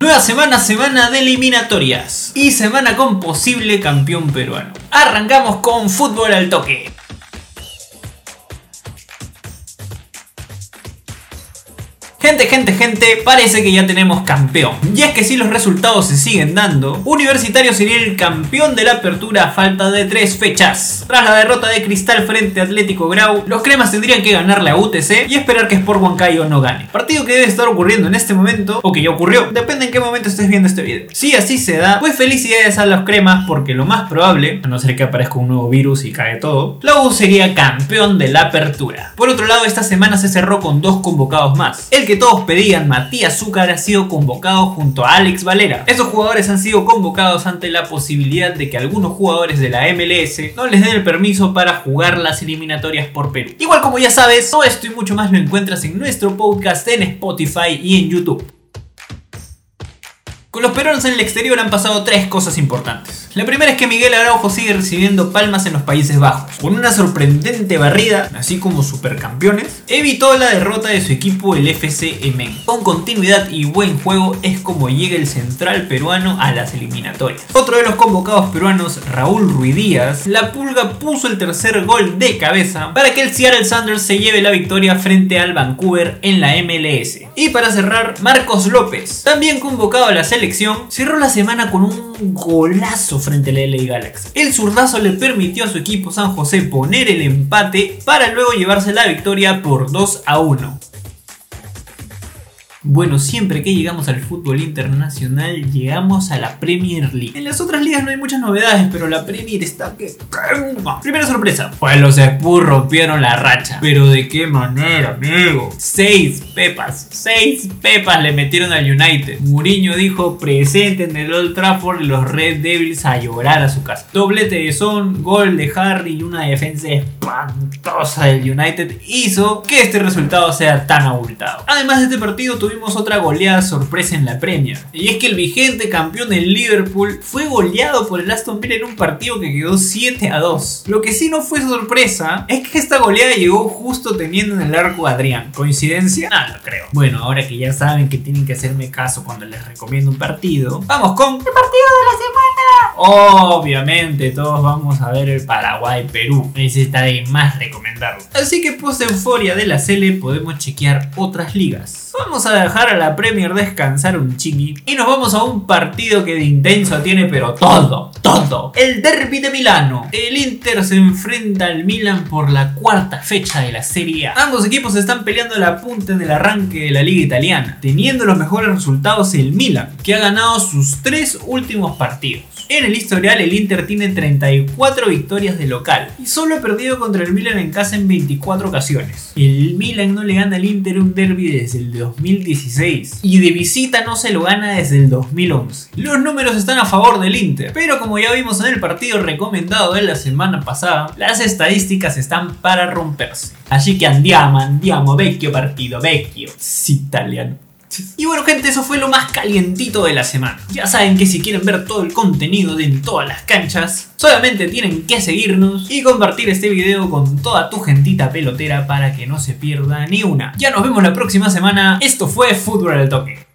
Nueva semana, semana de eliminatorias y semana con posible campeón peruano. Arrancamos con fútbol al toque. Gente, gente, gente, parece que ya tenemos campeón. Y es que si los resultados se siguen dando, Universitario sería el campeón de la apertura a falta de tres fechas. Tras la derrota de Cristal frente a Atlético Grau, los cremas tendrían que ganarle a UTC y esperar que Sport Huancayo no gane. Partido que debe estar ocurriendo en este momento, o que ya ocurrió, depende en qué momento estés viendo este video. Si así se da, pues felicidades a los cremas porque lo más probable, a no ser que aparezca un nuevo virus y cae todo, la U sería campeón de la apertura. Por otro lado, esta semana se cerró con dos convocados más. El que todos pedían, Matías Zúcar, ha sido convocado junto a Alex Valera. Estos jugadores han sido convocados ante la posibilidad de que algunos jugadores de la MLS no les den el permiso para jugar las eliminatorias por Perú. Igual como ya sabes, todo esto y mucho más lo encuentras en nuestro podcast en Spotify y en YouTube. Con los peruanos en el exterior han pasado tres cosas importantes. La primera es que Miguel Araujo sigue recibiendo palmas en los Países Bajos. Con una sorprendente barrida, así como supercampeones, evitó la derrota de su equipo el FC Emen. Con continuidad y buen juego es como llega el central peruano a las eliminatorias. Otro de los convocados peruanos, Raúl Ruidíaz, la pulga puso el tercer gol de cabeza para que el Seattle Sanders se lleve la victoria frente al Vancouver en la MLS. Y para cerrar, Marcos López, también convocado a la selección, cerró la semana con un golazo frente al LA Galaxy. El zurdazo le permitió a su equipo San José poner el empate para luego llevarse la victoria por 2 a 1. Bueno, siempre que llegamos al fútbol internacional, llegamos a la Premier League. En las otras ligas no hay muchas novedades, pero la Premier está que. Primera sorpresa: pues los Spurs rompieron la racha. Pero de qué manera, amigo. Seis pepas, seis pepas le metieron al United. Mourinho dijo presente en el Old Trafford los Red Devils a llorar a su casa. Doblete de Son, gol de Harry y una defensa espantosa del United hizo que este resultado sea tan abultado. Además de este partido, tuvimos otra goleada sorpresa en la Premier. Y es que el vigente campeón del Liverpool fue goleado por el Aston Villa en un partido que quedó 7 a 2. Lo que sí no fue sorpresa es que esta goleada llegó justo teniendo en el arco a Adrián. ¿Coincidencia? No, lo creo. Bueno, ahora que ya saben que tienen que hacerme caso cuando les recomiendo un partido, vamos con el partido de la semana. Obviamente, todos vamos a ver el Paraguay-Perú. Ese está de más recomendarlo. Así que post euforia de la Cele podemos chequear otras ligas. Vamos a dejar a la Premier descansar un chingui y nos vamos a un partido que de intenso tiene pero todo, todo. El derby de Milano. El Inter se enfrenta al Milan por la cuarta fecha de la Serie A. Ambos equipos están peleando la punta en el arranque de la liga italiana, teniendo los mejores resultados el Milan, que ha ganado sus tres últimos partidos. En el historial el Inter tiene 34 victorias de local y solo ha perdido contra el Milan en casa en 24 ocasiones. El Milan no le gana al Inter un derby desde el 2016 y de visita no se lo gana desde el 2011. Los números están a favor del Inter, pero como ya vimos en el partido recomendado de la semana pasada, las estadísticas están para romperse. Así que andiamo, andiamo, vecchio partido, vecchio. Sí, italiano. Y bueno gente, eso fue lo más calientito de la semana. Ya saben que si quieren ver todo el contenido de en todas las canchas, solamente tienen que seguirnos y compartir este video con toda tu gentita pelotera para que no se pierda ni una. Ya nos vemos la próxima semana, esto fue Fútbol al Toque.